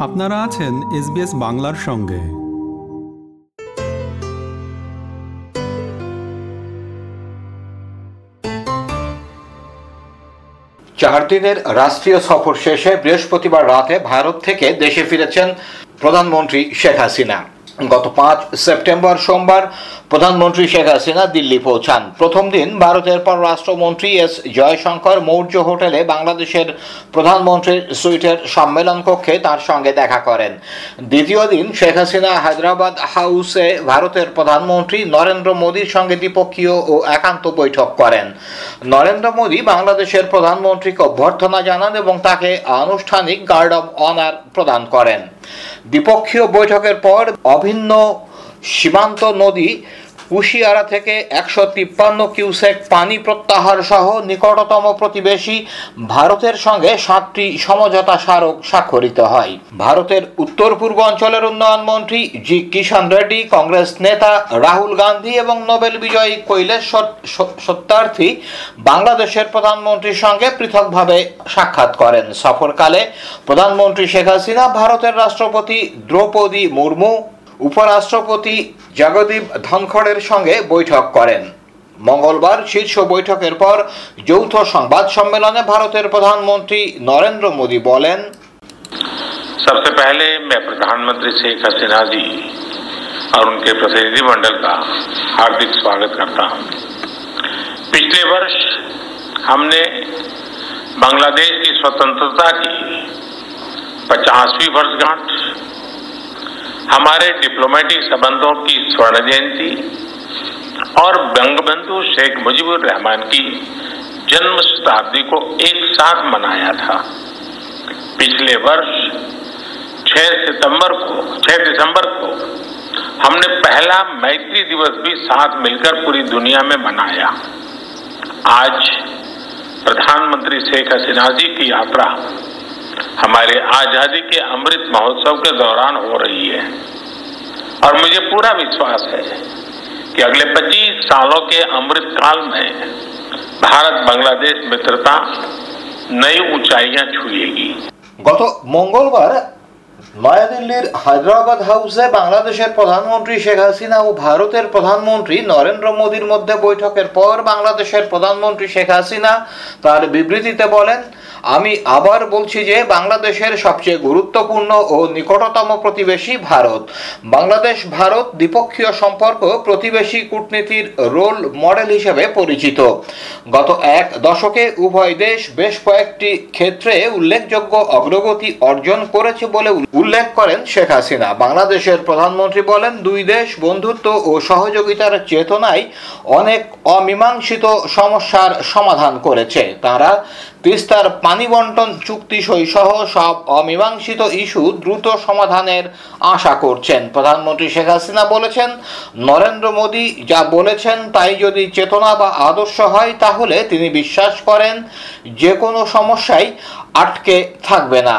আপনারা আছেন এসবিএস বাংলার সঙ্গে। চার দিনের রাষ্ট্রীয় সফর শেষে বৃহস্পতিবার রাতে ভারত থেকে দেশে ফিরেছেন প্রধানমন্ত্রী শেখ হাসিনা। গত পাঁচ সেপ্টেম্বর সোমবার প্রধানমন্ত্রী শেখ হাসিনা দিল্লি পৌঁছান। প্রথম দিন ভারতের পররাষ্ট্রমন্ত্রী এস জয়শঙ্কর মৌর্য হোটেলে বাংলাদেশের প্রধানমন্ত্রীর সুইটের সম্মেলন কক্ষে তার সঙ্গে দেখা করেন। দ্বিতীয় দিন শেখ হাসিনা হায়দ্রাবাদ হাউসে ভারতের প্রধানমন্ত্রী নরেন্দ্র মোদীর সঙ্গে দ্বিপক্ষীয় ও একান্ত বৈঠক করেন। নরেন্দ্র মোদী বাংলাদেশের প্রধানমন্ত্রীকে অভ্যর্থনা জানান এবং তাকে আনুষ্ঠানিক গার্ড অব অনার প্রদান করেন। দ্বিপক্ষীয় বৈঠকের পর অভিন্ন সীমান্ত নদী কুশিয়ারা থেকে একশো তিপ্পান্ন কিউসেক পানি প্রত্যাহার সহ নিকটতম প্রতিবেশী ভারতের সঙ্গে সাতটি সমঝোতা স্মারক স্বাক্ষরিত হয়। ভারতের উত্তর পূর্ব অঞ্চলের উন্নয়ন মন্ত্রী জি কিষান রেড্ডি, কংগ্রেস নেতা রাহুল গান্ধী এবং নোবেল বিজয়ী কৈলেশ সত্যার্থী বাংলাদেশের প্রধানমন্ত্রীর সঙ্গে পৃথকভাবে সাক্ষাৎ করেন। সফরকালে প্রধানমন্ত্রী শেখ হাসিনা, ভারতের রাষ্ট্রপতি দ্রৌপদী মুর্মু উপরাষ্ট্রপতি জগদীপ ধনখড়ের সঙ্গে বৈঠক করেন মঙ্গলবার শীর্ষ বৈঠকের পর যৌথ সংবাদ সম্মেলনে ভারতের প্রধানমন্ত্রী নরেন্দ্র মোদী বলেন सबसे पहले मैं प्रधानमंत्री शेख हसीना जी और उनके प्रतिनिधिमंडल का हार्दिक स्वागत करता हूं पिछले वर्ष हमने बांग्लादेश की स्वतंत्रता की पचासवीं वर्षगांठ हमारे डिप्लोमेटिक संबंधों की स्वर्ण जयंती और बंगबंधु शेख मुजीबुर रहमान की जन्म शताब्दी को एक साथ मनाया था। पिछले वर्ष 6 सितंबर को 6 दिसंबर को हमने पहला मैत्री दिवस भी साथ मिलकर पूरी दुनिया में मनाया। आज प्रधानमंत्री शेख हसीना जी की यात्रा हमारे आज़ादी के अमृत महोत्सव के दौरान हो रही है। और मुझे पूरा विश्वास है कि अगले 25 सालों के अमृत काल में भारत, बांग्लादेश मित्रता नई ऊंचाइयाँ छुएगी। गत मंगलवार নয়াদিল্লির হায়দ্রাবাদ হাউসে বাংলাদেশের প্রধানমন্ত্রী শেখ হাসিনা ও ভারতের প্রধানমন্ত্রী নরেন্দ্র মোদীর মধ্যে বৈঠকের পর বাংলাদেশের প্রধানমন্ত্রী শেখ হাসিনা তার বিবৃতিতে বলেন, আমি আবার বলছি যে বাংলাদেশের সবচেয়ে গুরুত্বপূর্ণ ও নিকটতম প্রতিবেশী ভারত। বাংলাদেশ ভারত দ্বিপক্ষীয় সম্পর্ক প্রতিবেশী কূটনীতির রোল মডেল হিসেবে পরিচিত। গত এক দশকে উভয় দেশ বেশ কয়েকটি ক্ষেত্রে উল্লেখযোগ্য অগ্রগতি অর্জন করেছে বলে উল্লেখ করেন শেখ হাসিনা। বাংলাদেশের প্রধানমন্ত্রী বলেন, দুই দেশ বন্ধুত্ব ও সহযোগিতার চেতনায় অনেক অমীমাংসিত সমস্যার সমাধান করেছে। তারা তিস্তার পানি বন্টন চুক্তি সহ সব অমীমাংসিত ইস্যু দ্রুত সমাধানের আশা করছেন। প্রধানমন্ত্রী শেখ হাসিনা বলেছেন, নরেন্দ্র মোদী যা বলেছেন তাই যদি চেতনা বা আদর্শ হয়, তাহলে তিনি বিশ্বাস করেন, যে কোনো সমস্যাই আটকে থাকবে না।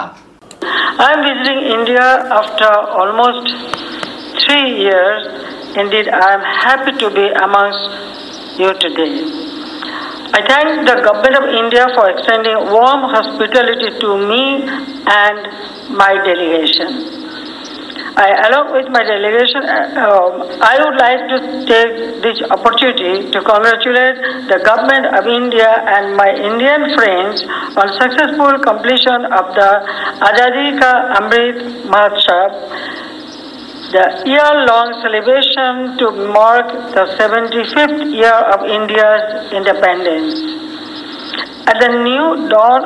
I am visiting India after almost three years. Indeed, I am happy to be amongst you today. I thank the Government of India for extending warm hospitality to me and my delegation. I, along with my delegation, uh, I would like to take this opportunity to congratulate the government of India and my Indian friends on successful completion of the Azadi Ka Amrit Mahotsav, the year-long celebration to mark the 75th year of India's independence. At the new dawn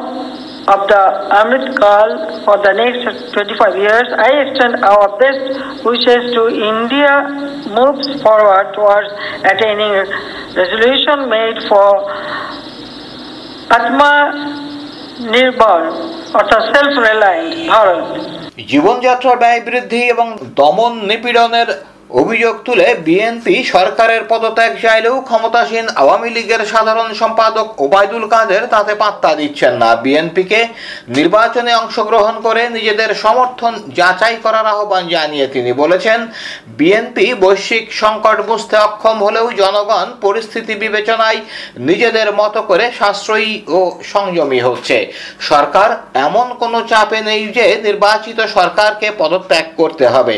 of the Amrit Kal for the next 25 years, I extend our best wishes to India moves forward towards attaining a resolution made for Atma Nirbhar, অর্থাৎ self reliant Bharat জীবনযাত্রার ব্যয় বৃদ্ধি এবং দমন নিপীড়নের অভিযোগ তুলে BNP সরকারের পদত্যাগ চাইলেও ক্ষমতাসীন আওয়ামী লীগের সাধারণ সম্পাদক ওবায়দুল কাদের তাতে পাত্তা দিচ্ছেন না। বিএনপিকে নির্বাচনে অংশগ্রহণ করে নিজেদের সমর্থন যাচাই করার আহ্বান জানিয়ে তিনি বলেছেন, বিএনপি বৈশ্বিক সংকট বুঝতে অক্ষম হলেও জনগণ পরিস্থিতি বিবেচনায় নিজেদের মতো করে সাশ্রয়ী ও সংযমী হচ্ছে। সরকার এমন কোনো চাপে নেই যে নির্বাচিত সরকারকে পদত্যাগ করতে হবে।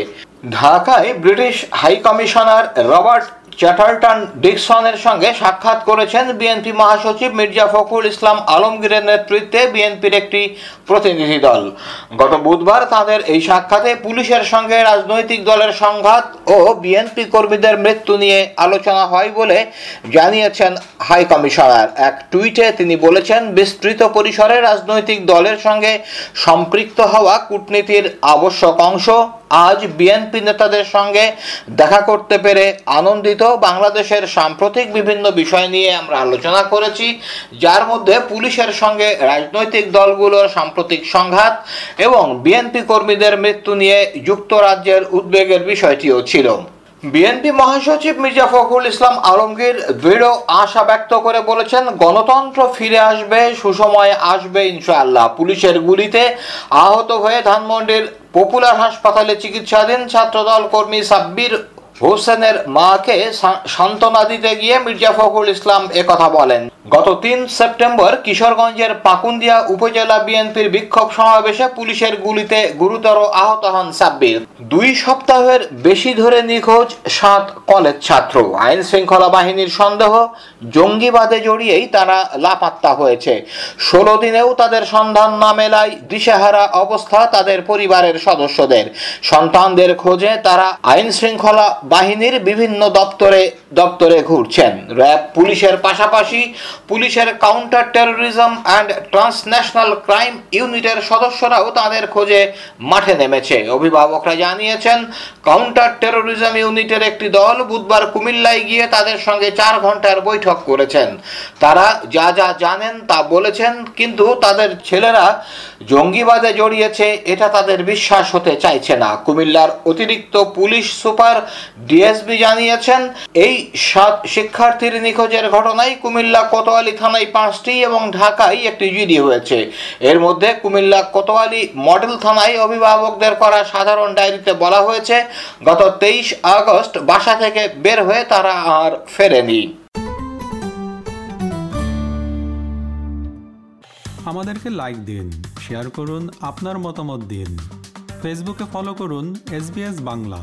ঢাকায় British high commissioner Robert Chatterton ডিকসনের সঙ্গে সাক্ষাৎ করেছেন বিএনপি মহাসচিব মির্জা ফখরুল ইসলাম আলমগীরের নেতৃত্বে বিএনপির একটি প্রতিনিধি দল। গত বুধবার তাদের এই সাক্ষাতে পুলিশের সঙ্গে রাজনৈতিক দলের সংঘাত ও বিএনপি কর্মীদের মৃত্যু নিয়ে আলোচনা হয় বলে জানিয়েছেন হাই কমিশনার। এক টুইটে তিনি বলেছেন, বিস্তৃত পরিসরে রাজনৈতিক দলের সঙ্গে সম্পৃক্ত হওয়া কূটনীতির আবশ্যক অংশ আজ বিএনপি নেতাদের সঙ্গে দেখা করতে পেরে আনন্দিত বাংলাদেশের সাম্প্রতিক বিভিন্ন বিষয় নিয়ে আমরা আলোচনা করেছি, যার মধ্যে পুলিশের সঙ্গে রাজনৈতিক দলগুলোর সাম্প্রতিক সংঘাত এবং বিএনপি কর্মীদের মৃত্যু নিয়ে যুক্তরাজ্যের উদ্বেগের বিষয়টিও ছিল। বিএনপি মহাসচিব মির্জা ফখরুল ইসলাম আলমগীর দৃঢ় আশা ব্যক্ত করে বলেছেন, গণতন্ত্র ফিরে আসবে, সুসময়ে আসবে ইনশাআল্লাহ। পুলিশের গুলিতে আহত হয়ে ধানমন্ডির পপুলার হাসপাতালে চিকিৎসাধীন ছাত্রদল কর্মী সাব্বির হোসেনের মাকে সান্ত্বনা দিতে গিয়ে মির্জা ফখরুল ইসলাম একথা বলেন। গত তিন সেপ্টেম্বর কিশোরগঞ্জের পাকুন্দিয়া উপজেলা বিএনপির বিক্ষোভ সমাবেশে পুলিশের গুলিতে গুরুতর আহত হন সাব্বির। দুই সপ্তাহের বেশি ধরে নিখোঁজ সাত কলেজ ছাত্র। আইন শৃঙ্খলা বাহিনীর সন্দেহ জঙ্গিবাদে জড়িয়েই তারা লাপাত্তা হয়েছে। ষোলো দিনেও তাদের সন্ধান না মেলায় দিশেহারা অবস্থা তাদের পরিবারের সদস্যদের। সন্তানদের খোঁজে তারা আইন শৃঙ্খলা বাহিনীর বিভিন্ন দপ্তরে দপ্তরে ঘুরছেন। র্যাব পুলিশের পাশাপাশি পুলিশের counter terrorism and transnational crime ইউনিটের সদস্যরাও তাদের খোঁজে মাঠে নেমেছে। অভিভাবকরা জানিয়েছেন কাউন্টার টেরোরিজম ইউনিটের একটি দল বুধবার কুমিল্লায় গিয়ে তাদের সঙ্গে চার ঘণ্টার বৈঠক করেছেন। তারা যা যা জানেন তা বলেছেন, কিন্তু তাদের ছেলেরা জঙ্গিবাদে জড়িয়েছে, এটা তাদের বিশ্বাস হতে চাইছে না। কুমিল্লার অতিরিক্ত পুলিশ সুপার ডিএসবি জানিয়েছেন, এই সাত শিক্ষার্থীর নিখোঁজের ঘটনায় কুমিল্লা কোতোয়ালি থানায় পাঁচটি এবং ঢাকায় একটি জিডি হয়েছে। এর মধ্যে কুমিল্লা কোতোয়ালি মডেল থানায় অভিভাবকদের করা সাধারণ ডায়েরিতে বলা হয়েছে, গত তেইশ আগস্ট বাসা থেকে বের হয়ে তারা আর ফেরেনি। আমাদেরকে লাইক দিন শেয়ার করুন, আপনার মতামত দিন। ফেসবুকে ফলো করুন এস বাংলা